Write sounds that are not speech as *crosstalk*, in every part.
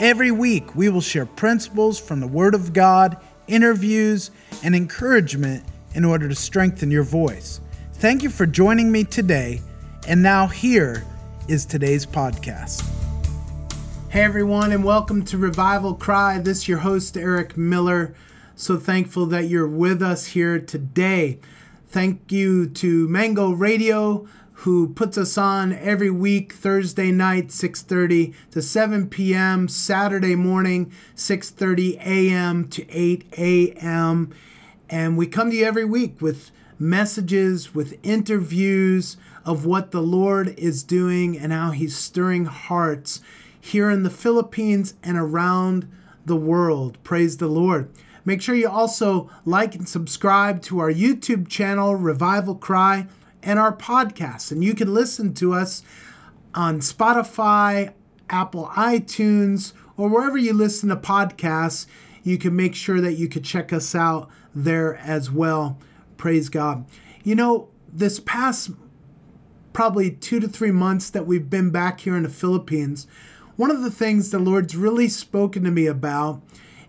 Every week, we will share principles from the Word of God, interviews, and encouragement in order to strengthen your voice. Thank you for joining me today. And now, here is today's podcast. Hey, everyone, and welcome to Revival Cry. This is your host, Eric Miller. So thankful that you're with us here today. Thank you to Mango Radio who puts us on every week Thursday night 6:30 to 7 p.m. Saturday morning 6:30 a.m. to 8 a.m. and we come to you every week with messages with interviews of what the Lord is doing and how he's stirring hearts here in the Philippines and around the world. Praise the Lord. Make sure you also like and subscribe to our YouTube channel Revival Cry and our podcasts. And you can listen to us on Spotify, Apple iTunes, or wherever you listen to podcasts. You can make sure that you can check us out there as well. Praise God. You know, this past probably two to three months that we've been back here in the Philippines, one of the things the Lord's really spoken to me about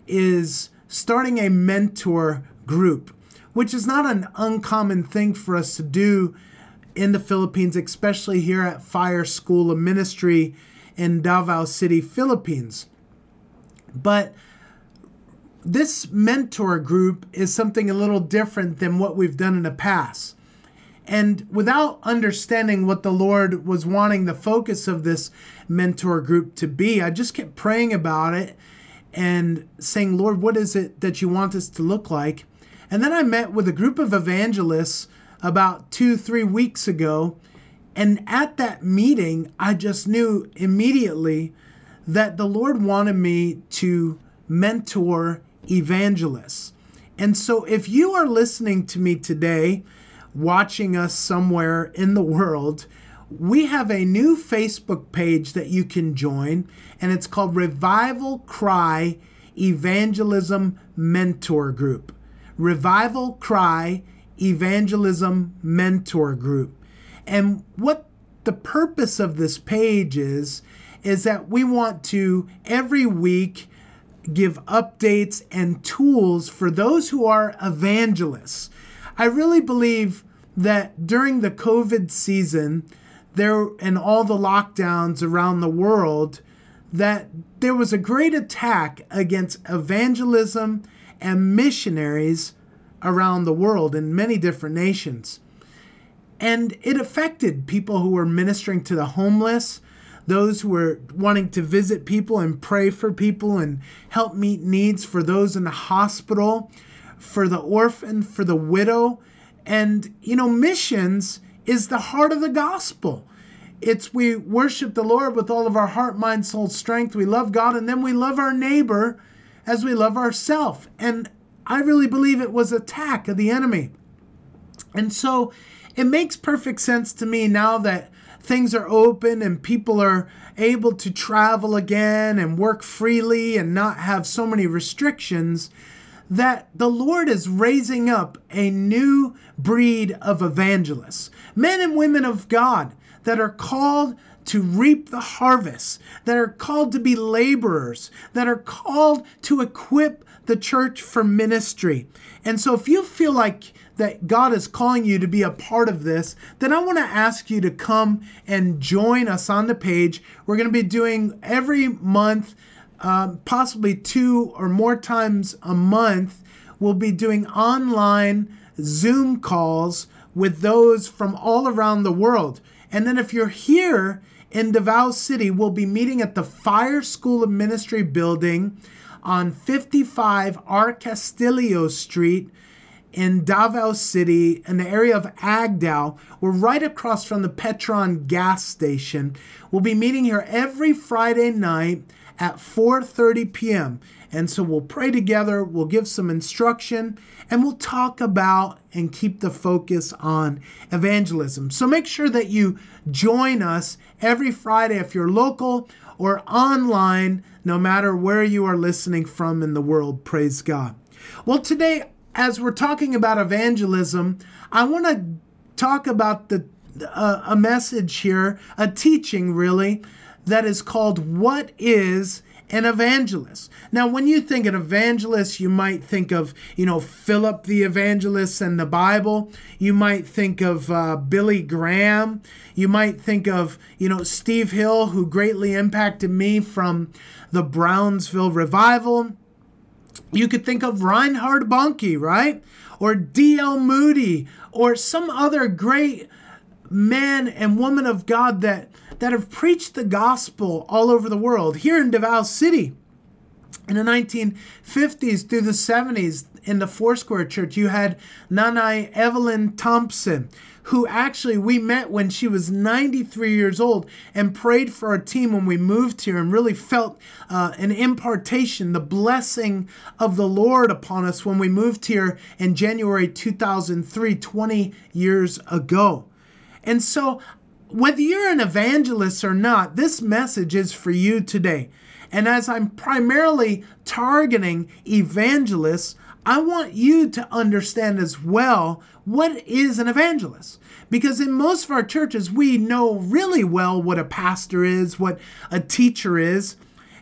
is starting a mentor group which is not an uncommon thing for us to do in the Philippines, especially here at Fire School of Ministry in Davao City, Philippines. But this mentor group is something a little different than what we've done in the past. And without understanding what the Lord was wanting the focus of this mentor group to be, I just kept praying about it and saying, Lord, what is it that you want this to look like? And then I met with a group of evangelists about two, three weeks ago. And at that meeting, I just knew immediately that the Lord wanted me to mentor evangelists. And so if you are listening to me today, watching us somewhere in the world, we have a new Facebook page that you can join, and it's called Revival Cry Evangelism Mentor Group. Revival Cry Evangelism Mentor Group. And what the purpose of this page is, is that we want to every week give updates and tools for those who are evangelists. I really believe that during the COVID season, there and all the lockdowns around the world, that there was a great attack against evangelism and missionaries around the world in many different nations. And it affected people who were ministering to the homeless, those who were wanting to visit people and pray for people and help meet needs for those in the hospital, for the orphan, for the widow. And, you know, missions is the heart of the gospel. It's we worship the Lord with all of our heart, mind, soul, strength. We love God, and then we love our neighbor as we love ourselves. And I really believe it was attack of the enemy. And so it makes perfect sense to me now that things are open and people are able to travel again and work freely and not have so many restrictions that the Lord is raising up a new breed of evangelists, men and women of God that are called to reap the harvest, that are called to be laborers, that are called to equip the church for ministry. And so if you feel like that God is calling you to be a part of this, then I want to ask you to come and join us on the page. We're going to be doing every month, um, possibly two or more times a month, we'll be doing online Zoom calls with those from all around the world. And then if you're here in Davao City, we'll be meeting at the Fire School of Ministry building on 55 R. Castillo Street in Davao City, in the area of Agdao. We're right across from the Petron gas station. We'll be meeting here every Friday night at 4:30 p.m. And so we'll pray together, we'll give some instruction, and we'll talk about and keep the focus on evangelism. So make sure that you join us every Friday if you're local or online, no matter where you are listening from in the world. Praise God. Well, today, as we're talking about evangelism, I want to talk about the uh, a message here, a teaching really, that is called What is an evangelist. Now, when you think an evangelist, you might think of, you know, Philip the evangelist and the Bible. You might think of uh, Billy Graham. You might think of, you know, Steve Hill, who greatly impacted me from the Brownsville revival. You could think of Reinhard Bonnke, right? Or D.L. Moody, or some other great man and woman of God that that have preached the gospel all over the world. Here in Davao City, in the 1950s through the 70s, in the Foursquare Church, you had Nanai Evelyn Thompson, who actually we met when she was 93 years old and prayed for our team when we moved here and really felt uh, an impartation, the blessing of the Lord upon us when we moved here in January 2003, 20 years ago. And so whether you're an evangelist or not, this message is for you today. And as I'm primarily targeting evangelists, I want you to understand as well what is an evangelist. Because in most of our churches, we know really well what a pastor is, what a teacher is.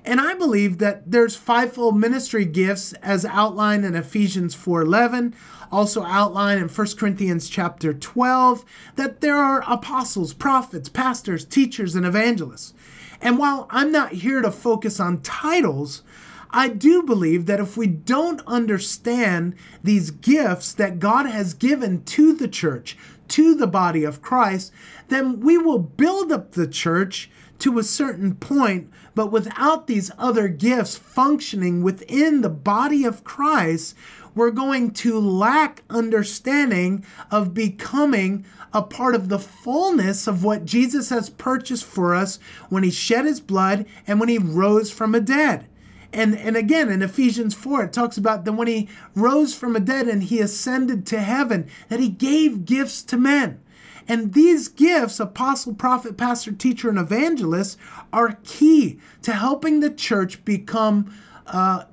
And I believe that there's fivefold ministry gifts as outlined in Ephesians 4:11 also outlined in 1 Corinthians chapter 12 that there are apostles, prophets, pastors, teachers, and evangelists. And while I'm not here to focus on titles, I do believe that if we don't understand these gifts that God has given to the church, to the body of Christ, then we will build up the church to a certain point, but without these other gifts functioning within the body of Christ, we're going to lack understanding of becoming a part of the fullness of what Jesus has purchased for us when he shed his blood and when he rose from the dead. And, and again, in Ephesians 4, it talks about that when he rose from the dead and he ascended to heaven, that he gave gifts to men. And these gifts, apostle, prophet, pastor, teacher, and evangelist, are key to helping the church become uh,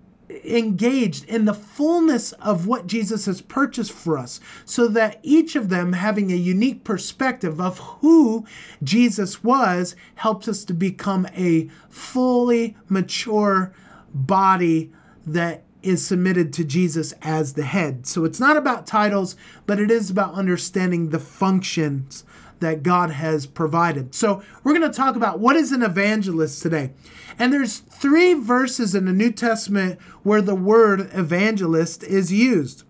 engaged in the fullness of what Jesus has purchased for us, so that each of them having a unique perspective of who Jesus was helps us to become a fully mature body that is submitted to Jesus as the head. So it's not about titles, but it is about understanding the functions that God has provided. So we're going to talk about what is an evangelist today. And there's three verses in the New Testament where the word evangelist is used.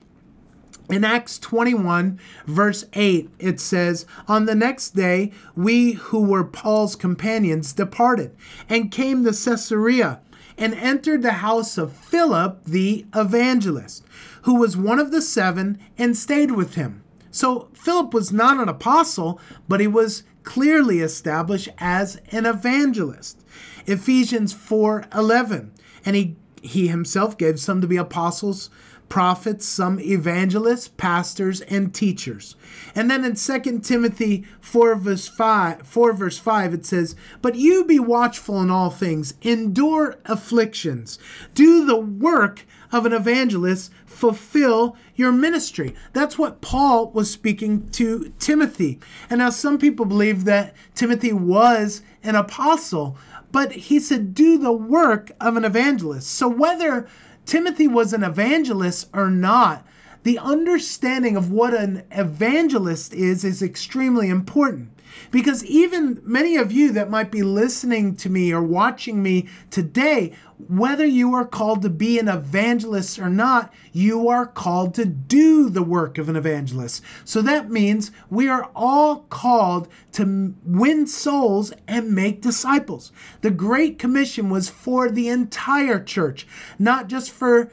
In Acts 21, verse 8, it says, On the next day, we who were Paul's companions departed and came to Caesarea and entered the house of Philip the evangelist, who was one of the seven, and stayed with him. So Philip was not an apostle, but he was clearly established as an evangelist. Ephesians 4:11. And he he himself gave some to be apostles, prophets, some evangelists, pastors, and teachers. And then in 2 Timothy 4 verse 5, 4 verse 5, it says, But you be watchful in all things, endure afflictions, do the work of an evangelist, fulfill your ministry. That's what Paul was speaking to Timothy. And now some people believe that Timothy was an apostle but he said, do the work of an evangelist. So whether Timothy was an evangelist or not, the understanding of what an evangelist is is extremely important. Because even many of you that might be listening to me or watching me today, whether you are called to be an evangelist or not, you are called to do the work of an evangelist. So that means we are all called to win souls and make disciples. The Great Commission was for the entire church, not just for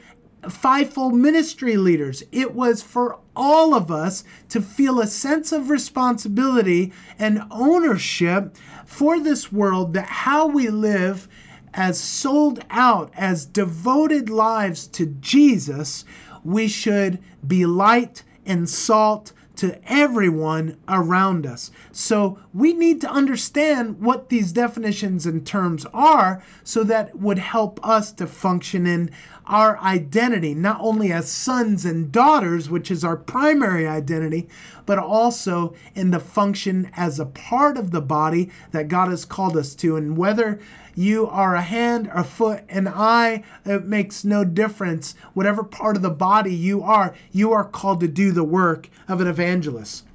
fivefold ministry leaders. It was for all of us to feel a sense of responsibility and ownership for this world that how we live as sold out, as devoted lives to Jesus, we should be light and salt to everyone around us. So we need to understand what these definitions and terms are so that would help us to function in our identity, not only as sons and daughters, which is our primary identity, but also in the function as a part of the body that God has called us to. And whether you are a hand, a foot, an eye, it makes no difference. Whatever part of the body you are, you are called to do the work of an evangelist.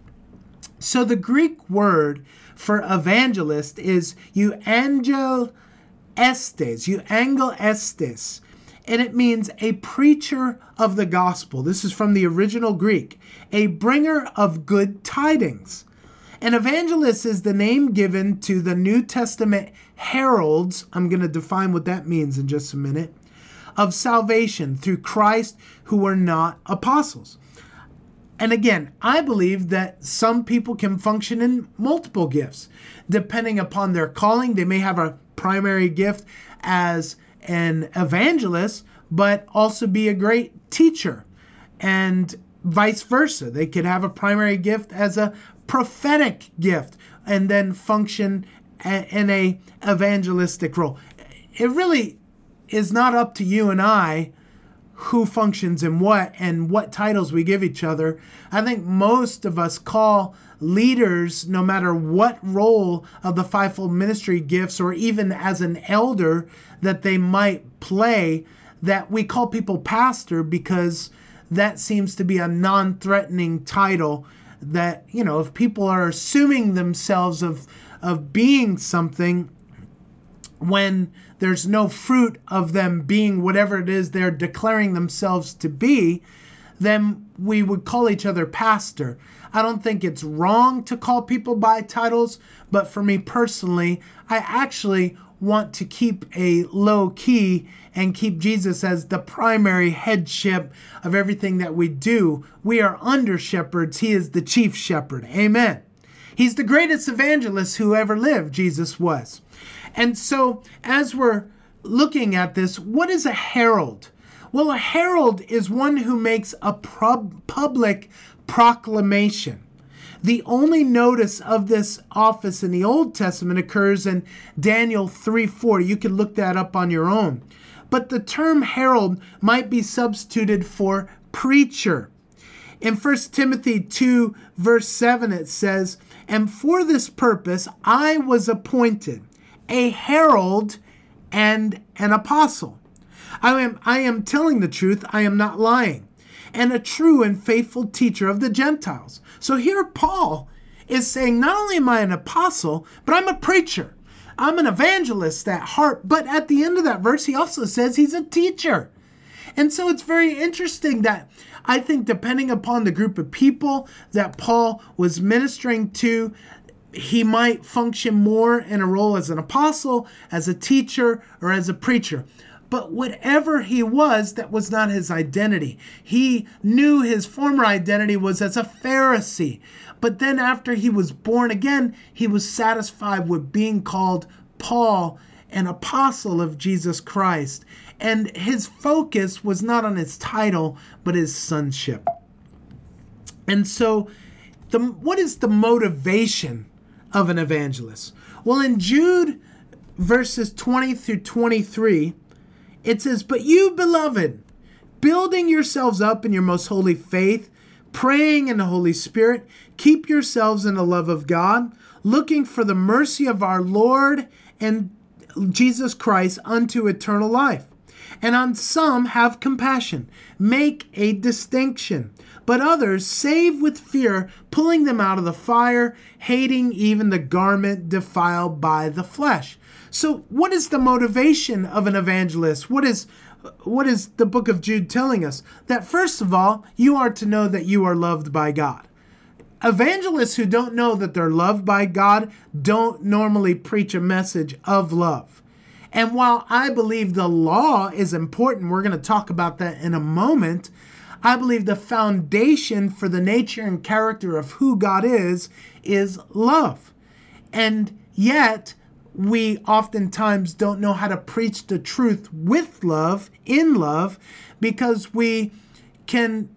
So the Greek word for evangelist is euangel estes, euangel estes and it means a preacher of the gospel. This is from the original Greek, a bringer of good tidings. An evangelist is the name given to the New Testament heralds. I'm going to define what that means in just a minute. Of salvation through Christ who were not apostles. And again, I believe that some people can function in multiple gifts. Depending upon their calling, they may have a primary gift as an evangelist, but also be a great teacher, and vice versa. They could have a primary gift as a prophetic gift and then function in a evangelistic role. It really is not up to you and I who functions in what and what titles we give each other. I think most of us call leaders, no matter what role of the fivefold ministry gifts or even as an elder that they might play, that we call people pastor because that seems to be a non threatening title. That, you know, if people are assuming themselves of, of being something, when there's no fruit of them being whatever it is they're declaring themselves to be, then we would call each other pastor. I don't think it's wrong to call people by titles, but for me personally, I actually want to keep a low key and keep Jesus as the primary headship of everything that we do. We are under shepherds, He is the chief shepherd. Amen. He's the greatest evangelist who ever lived, Jesus was. And so, as we're looking at this, what is a herald? Well, a herald is one who makes a public proclamation. The only notice of this office in the Old Testament occurs in Daniel 3 4. You can look that up on your own. But the term herald might be substituted for preacher. In 1 Timothy 2, verse 7, it says, And for this purpose I was appointed a herald and an apostle. I am, I am telling the truth, I am not lying, and a true and faithful teacher of the Gentiles. So here Paul is saying, not only am I an apostle, but I'm a preacher. I'm an evangelist at heart. But at the end of that verse, he also says he's a teacher. And so it's very interesting that I think, depending upon the group of people that Paul was ministering to, he might function more in a role as an apostle, as a teacher, or as a preacher. But whatever he was, that was not his identity. He knew his former identity was as a Pharisee. But then, after he was born again, he was satisfied with being called Paul, an apostle of Jesus Christ. And his focus was not on his title, but his sonship. And so, the, what is the motivation of an evangelist? Well, in Jude verses 20 through 23, it says, But you, beloved, building yourselves up in your most holy faith, praying in the Holy Spirit, keep yourselves in the love of God, looking for the mercy of our Lord and Jesus Christ unto eternal life. And on some have compassion, make a distinction, but others save with fear, pulling them out of the fire, hating even the garment defiled by the flesh. So, what is the motivation of an evangelist? What is what is the book of Jude telling us? That first of all, you are to know that you are loved by God. Evangelists who don't know that they're loved by God don't normally preach a message of love. And while I believe the law is important, we're going to talk about that in a moment. I believe the foundation for the nature and character of who God is is love. And yet, we oftentimes don't know how to preach the truth with love, in love, because we can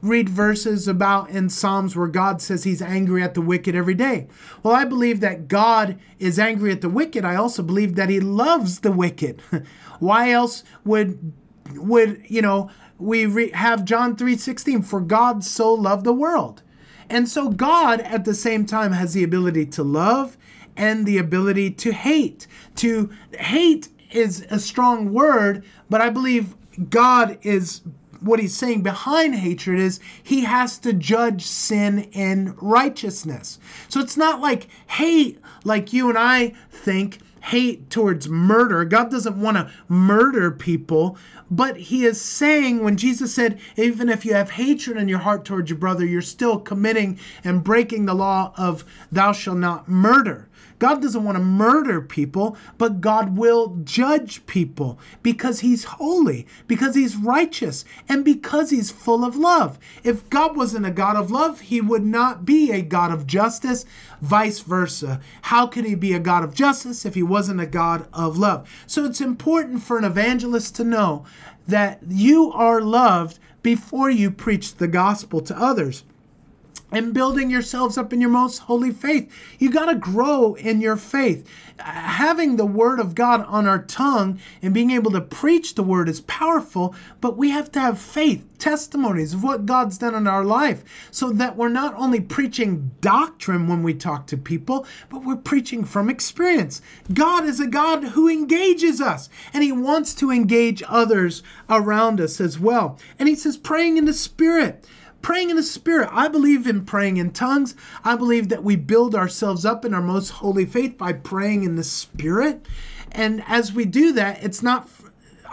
read verses about in Psalms where God says he's angry at the wicked every day. Well, I believe that God is angry at the wicked. I also believe that he loves the wicked. *laughs* Why else would would, you know, we re- have John 3:16 for God so loved the world. And so God at the same time has the ability to love and the ability to hate. To hate is a strong word, but I believe God is what he's saying behind hatred is he has to judge sin in righteousness. So it's not like hate like you and I think hate towards murder. God doesn't want to murder people, but he is saying when Jesus said, even if you have hatred in your heart towards your brother, you're still committing and breaking the law of thou shalt not murder. God doesn't want to murder people, but God will judge people because He's holy, because He's righteous, and because He's full of love. If God wasn't a God of love, He would not be a God of justice, vice versa. How could He be a God of justice if He wasn't a God of love? So it's important for an evangelist to know that you are loved before you preach the gospel to others and building yourselves up in your most holy faith. You got to grow in your faith. Having the word of God on our tongue and being able to preach the word is powerful, but we have to have faith, testimonies of what God's done in our life, so that we're not only preaching doctrine when we talk to people, but we're preaching from experience. God is a God who engages us, and He wants to engage others around us as well. And He says, praying in the Spirit praying in the Spirit. I believe in praying in tongues. I believe that we build ourselves up in our most holy faith by praying in the Spirit. And as we do that, it's not.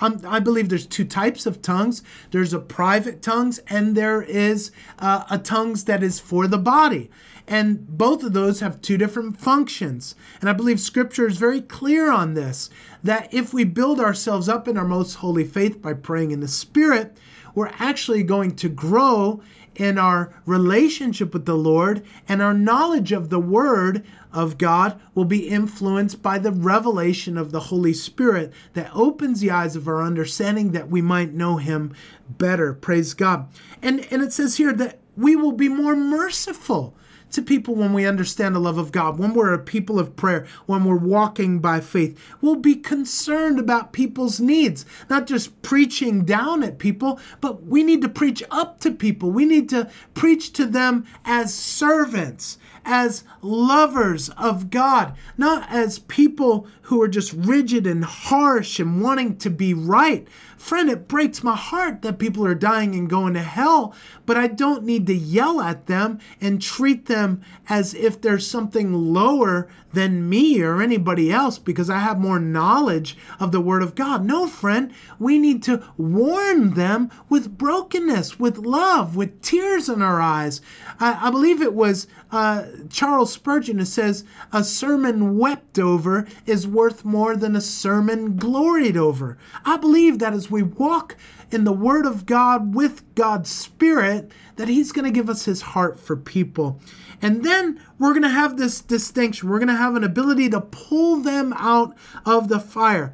Um, I believe there's two types of tongues. There's a private tongues, and there is uh, a tongues that is for the body. And both of those have two different functions. And I believe Scripture is very clear on this that if we build ourselves up in our most holy faith by praying in the Spirit, we're actually going to grow in our relationship with the Lord, and our knowledge of the Word of God will be influenced by the revelation of the Holy Spirit that opens the eyes of our understanding that we might know Him better. Praise God. And, and it says here that we will be more merciful to people when we understand the love of God, when we're a people of prayer, when we're walking by faith. We'll be concerned about people's needs, not just preaching down at people, but we need to preach up to people. We need to preach to them as servants, as lovers of God, not as people who are just rigid and harsh and wanting to be right. Friend, it breaks my heart that people are dying and going to hell, but I don't need to yell at them and treat them as if there's something lower than me or anybody else because I have more knowledge of the Word of God. No, friend, we need to warn them with brokenness, with love, with tears in our eyes. I, I believe it was uh, Charles Spurgeon who says, A sermon wept over is worth more than a sermon gloried over. I believe that we walk in the Word of God with God's Spirit, that He's going to give us His heart for people. And then we're going to have this distinction. We're going to have an ability to pull them out of the fire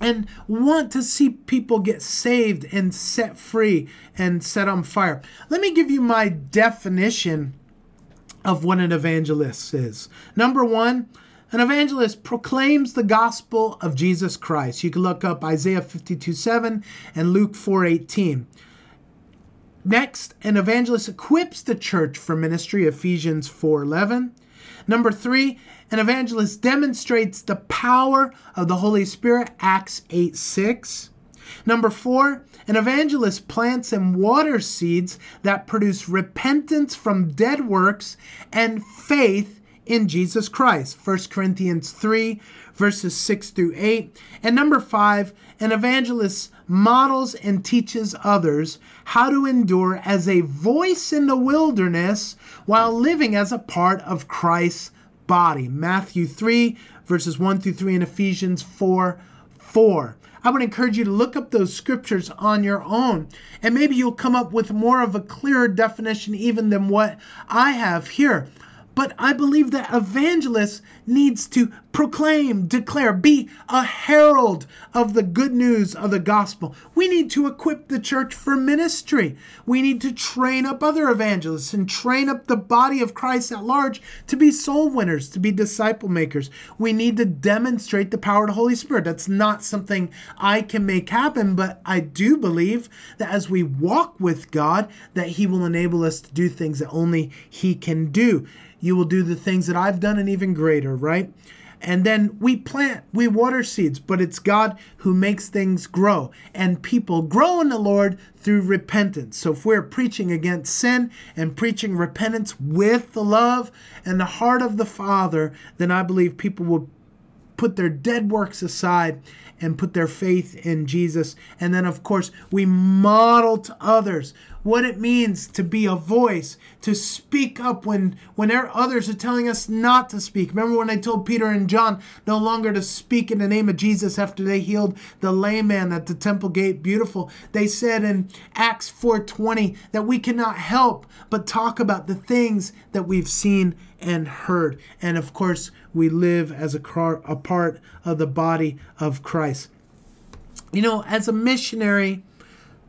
and want to see people get saved and set free and set on fire. Let me give you my definition of what an evangelist is. Number one, an evangelist proclaims the gospel of Jesus Christ. You can look up Isaiah 52 7 and Luke 4 18. Next, an evangelist equips the church for ministry, Ephesians 4:11. Number 3, an evangelist demonstrates the power of the Holy Spirit, Acts 8 6. Number 4, an evangelist plants and waters seeds that produce repentance from dead works and faith in Jesus Christ. 1 Corinthians 3 verses 6 through 8. And number 5, an evangelist models and teaches others how to endure as a voice in the wilderness while living as a part of Christ's body. Matthew 3, verses 1 through 3, and Ephesians 4 4. I would encourage you to look up those scriptures on your own, and maybe you'll come up with more of a clearer definition even than what I have here. But I believe that evangelist needs to proclaim, declare, be a herald of the good news of the gospel. We need to equip the church for ministry. We need to train up other evangelists and train up the body of Christ at large to be soul winners, to be disciple makers. We need to demonstrate the power of the Holy Spirit. That's not something I can make happen, but I do believe that as we walk with God, that he will enable us to do things that only he can do you will do the things that I've done and even greater, right? And then we plant, we water seeds, but it's God who makes things grow. And people grow in the Lord through repentance. So if we're preaching against sin and preaching repentance with the love and the heart of the Father, then I believe people will put their dead works aside and put their faith in Jesus. And then, of course, we model to others what it means to be a voice, to speak up when when er, others are telling us not to speak. Remember when I told Peter and John no longer to speak in the name of Jesus after they healed the lame man at the temple gate? Beautiful. They said in Acts 4:20 that we cannot help but talk about the things that we've seen and heard. And of course, we live as a, a part of the body of Christ. You know, as a missionary,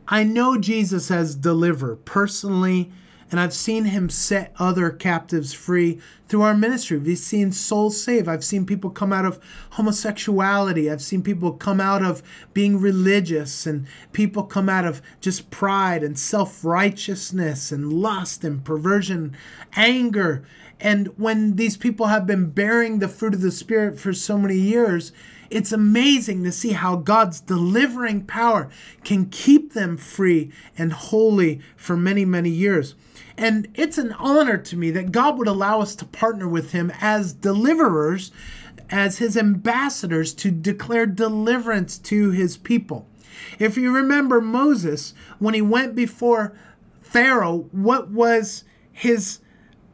I know Jesus has delivered personally, and I've seen him set other captives free through our ministry. We've seen souls saved. I've seen people come out of homosexuality. I've seen people come out of being religious, and people come out of just pride and self righteousness and lust and perversion, anger. And when these people have been bearing the fruit of the Spirit for so many years, it's amazing to see how God's delivering power can keep them free and holy for many, many years. And it's an honor to me that God would allow us to partner with Him as deliverers, as His ambassadors to declare deliverance to His people. If you remember Moses, when he went before Pharaoh, what was his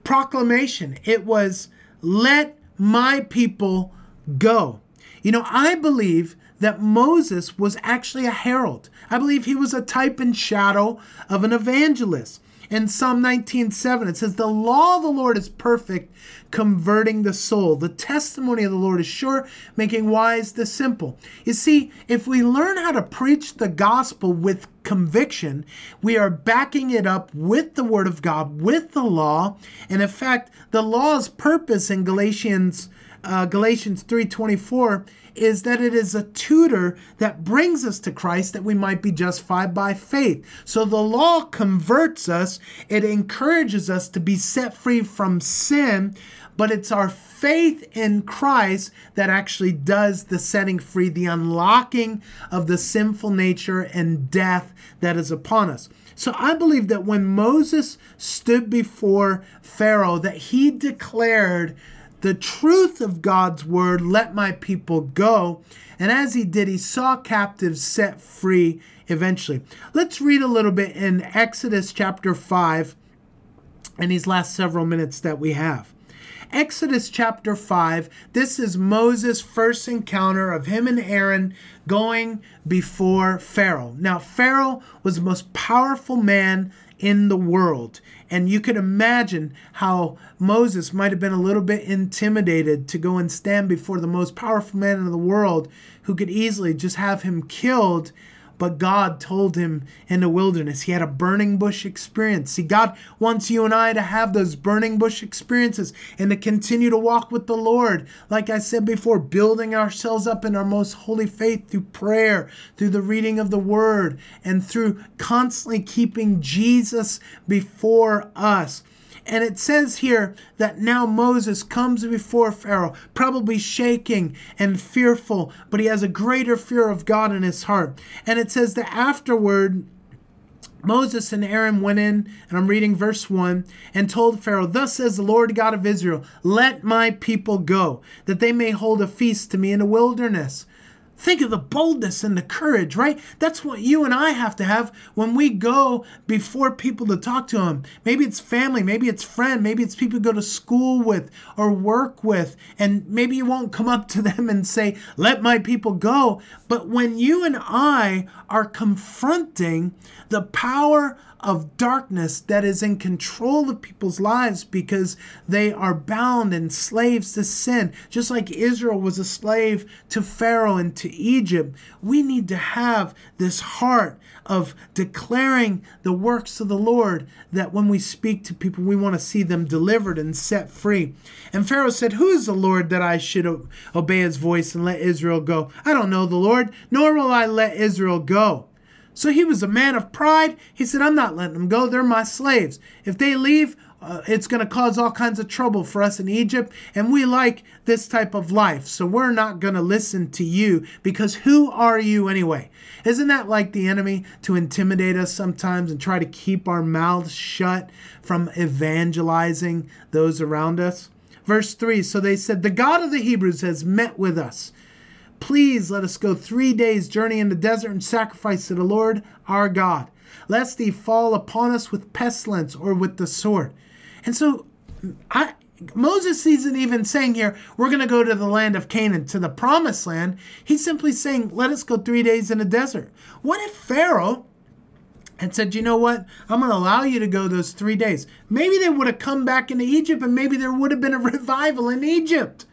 proclamation? It was, Let my people go. You know, I believe that Moses was actually a herald. I believe he was a type and shadow of an evangelist. In Psalm 19:7 it says the law of the Lord is perfect converting the soul the testimony of the Lord is sure making wise the simple you see if we learn how to preach the gospel with conviction we are backing it up with the word of God with the law and in fact the law's purpose in Galatians uh, Galatians 3:24 is that it is a tutor that brings us to Christ that we might be justified by faith. So the law converts us, it encourages us to be set free from sin, but it's our faith in Christ that actually does the setting free, the unlocking of the sinful nature and death that is upon us. So I believe that when Moses stood before Pharaoh that he declared the truth of God's word, let my people go. And as he did, he saw captives set free eventually. Let's read a little bit in Exodus chapter 5 in these last several minutes that we have. Exodus chapter 5, this is Moses' first encounter of him and Aaron going before Pharaoh. Now, Pharaoh was the most powerful man in the world. And you can imagine how Moses might have been a little bit intimidated to go and stand before the most powerful man in the world who could easily just have him killed but God told him in the wilderness. He had a burning bush experience. See, God wants you and I to have those burning bush experiences and to continue to walk with the Lord. Like I said before, building ourselves up in our most holy faith through prayer, through the reading of the word, and through constantly keeping Jesus before us. And it says here that now Moses comes before Pharaoh, probably shaking and fearful, but he has a greater fear of God in his heart. And it says that afterward, Moses and Aaron went in, and I'm reading verse 1, and told Pharaoh, Thus says the Lord God of Israel, Let my people go, that they may hold a feast to me in the wilderness. Think of the boldness and the courage, right? That's what you and I have to have when we go before people to talk to them. Maybe it's family, maybe it's friend, maybe it's people you go to school with or work with, and maybe you won't come up to *laughs* them and say, "Let my people go." But when you and I are confronting the power of darkness that is in control of people's lives because they are bound and slaves to sin. Just like Israel was a slave to Pharaoh and to Egypt, we need to have this heart of declaring the works of the Lord that when we speak to people, we want to see them delivered and set free. And Pharaoh said, Who is the Lord that I should obey his voice and let Israel go? I don't know the Lord, nor will I let Israel go. So he was a man of pride. He said, I'm not letting them go. They're my slaves. If they leave, uh, it's going to cause all kinds of trouble for us in Egypt. And we like this type of life. So we're not going to listen to you because who are you anyway? Isn't that like the enemy to intimidate us sometimes and try to keep our mouths shut from evangelizing those around us? Verse 3 So they said, The God of the Hebrews has met with us. Please let us go three days' journey in the desert and sacrifice to the Lord our God, lest he fall upon us with pestilence or with the sword. And so I Moses isn't even saying here, we're going to go to the land of Canaan, to the promised land. He's simply saying, let us go three days in the desert. What if Pharaoh had said, you know what? I'm going to allow you to go those three days? Maybe they would have come back into Egypt and maybe there would have been a *laughs* revival in Egypt.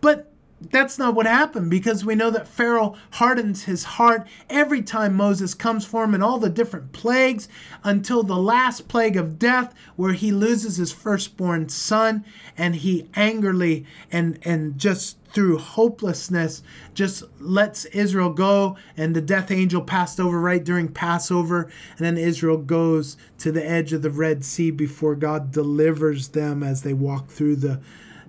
But that's not what happened because we know that Pharaoh hardens his heart every time Moses comes for him in all the different plagues until the last plague of death where he loses his firstborn son and he angrily and and just through hopelessness just lets Israel go and the death angel passed over right during Passover and then Israel goes to the edge of the Red Sea before God delivers them as they walk through the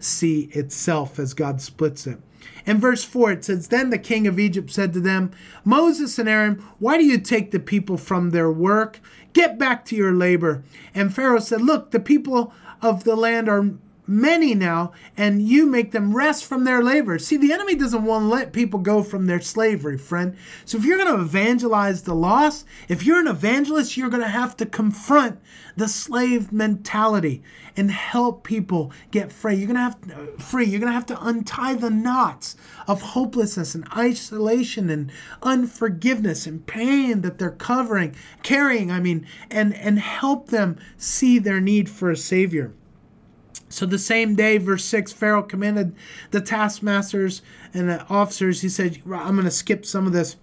sea itself as God splits it. In verse 4, it says, Then the king of Egypt said to them, Moses and Aaron, why do you take the people from their work? Get back to your labor. And Pharaoh said, Look, the people of the land are many now, and you make them rest from their labor. See, the enemy doesn't want to let people go from their slavery, friend. So if you're going to evangelize the lost, if you're an evangelist, you're going to have to confront the slave mentality and help people get free. You're going to have to, free. You're going to have to untie the knots of hopelessness and isolation and unforgiveness and pain that they're covering, carrying, I mean, and and help them see their need for a savior. So the same day, verse 6, Pharaoh commanded the taskmasters and the officers, he said, I'm going to skip some of this.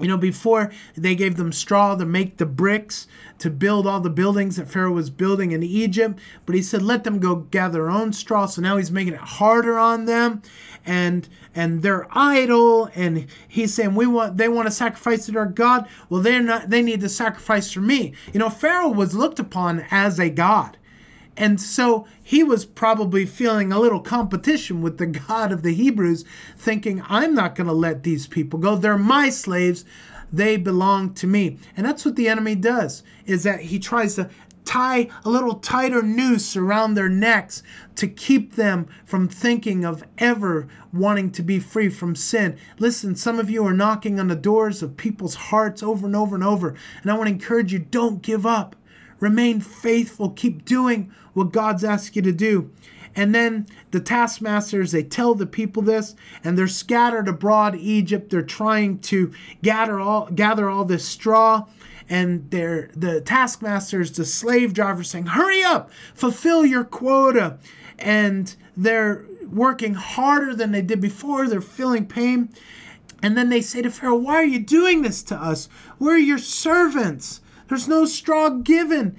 You know, before they gave them straw to make the bricks to build all the buildings that Pharaoh was building in Egypt, but he said, let them go gather their own straw. So now he's making it harder on them, and and they're idle. And he's saying, we want they want to sacrifice to their God. Well, they're not. They need to sacrifice for me. You know, Pharaoh was looked upon as a god. And so he was probably feeling a little competition with the *laughs* God of the Hebrews, thinking, I'm not going to let these people go. They're my slaves. They belong to me. And that's what the enemy does, is that he tries to tie a little tighter noose around their necks to keep them from thinking of ever wanting to be free from sin. Listen, some of you are knocking on the doors of people's hearts over and over and over. And I want to encourage you don't give up. Remain faithful. Keep doing what God's asked you to do. And then the taskmasters, they tell the people this, and they're scattered abroad Egypt. They're trying to gather all gather all this straw. And they're the taskmasters, the slave drivers saying, Hurry up, fulfill your quota. And they're working harder than they did before. They're feeling pain. And then they say to Pharaoh, Why are you doing this to us? We're your servants. There's no straw given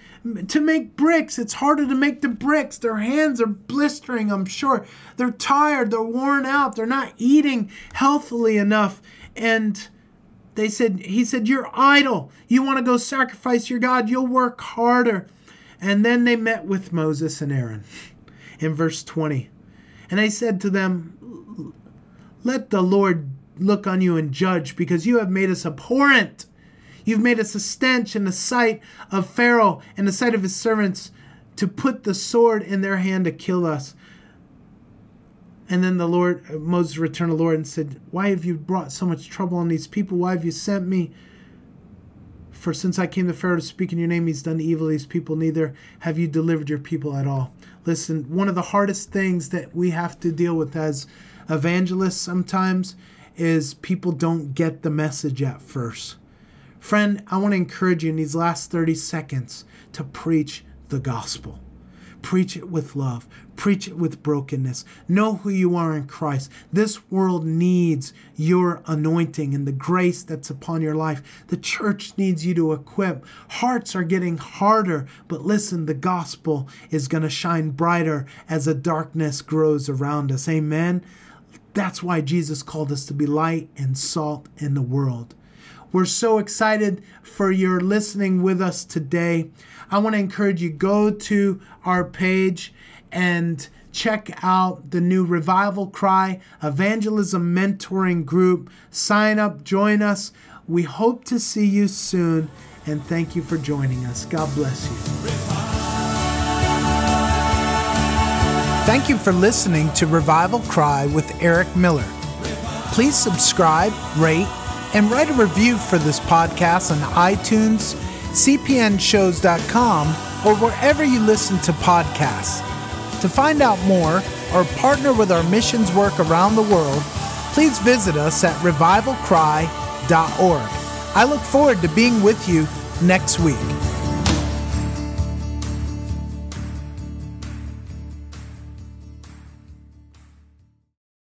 to make bricks. It's harder to make the bricks. Their hands are blistering, I'm sure. They're tired, they're worn out, they're not eating healthily enough. And they said, He said, You're idle. You want to go sacrifice your God, you'll work harder. And then they met with Moses and Aaron in verse 20. And they said to them, Let the Lord look on you and judge, because you have made us abhorrent You've made us a stench in the sight of Pharaoh and the sight of his servants to put the sword in their hand to kill us. And then the Lord, Moses returned to the Lord and said, Why have you brought so much trouble on these people? Why have you sent me? For since I came to Pharaoh to speak in your name, he's done evil to these people, neither have you delivered your people at all. Listen, one of the hardest things that we have to deal with as evangelists sometimes is people don't get the message at first. Friend, I want to encourage you in these last 30 seconds to preach the gospel. Preach it with love. Preach it with brokenness. Know who you are in Christ. This world needs your anointing and the grace that's upon your life. The church needs you to equip. Hearts are getting harder, but listen, the gospel is going to shine brighter as the darkness grows around us. Amen. That's why Jesus called us to be light and salt in the world. We're so excited for your listening with us today. I want to encourage you go to our page and check out the new Revival Cry Evangelism Mentoring Group. Sign up, join us. We hope to see you soon, and thank you for joining us. God bless you. Thank you for listening to Revival Cry with Eric Miller. Please subscribe, rate, and write a review for this podcast on iTunes, cpnshows.com, or wherever you listen to podcasts. To find out more or partner with our missions work around the world, please visit us at revivalcry.org. I look forward to being with you next week.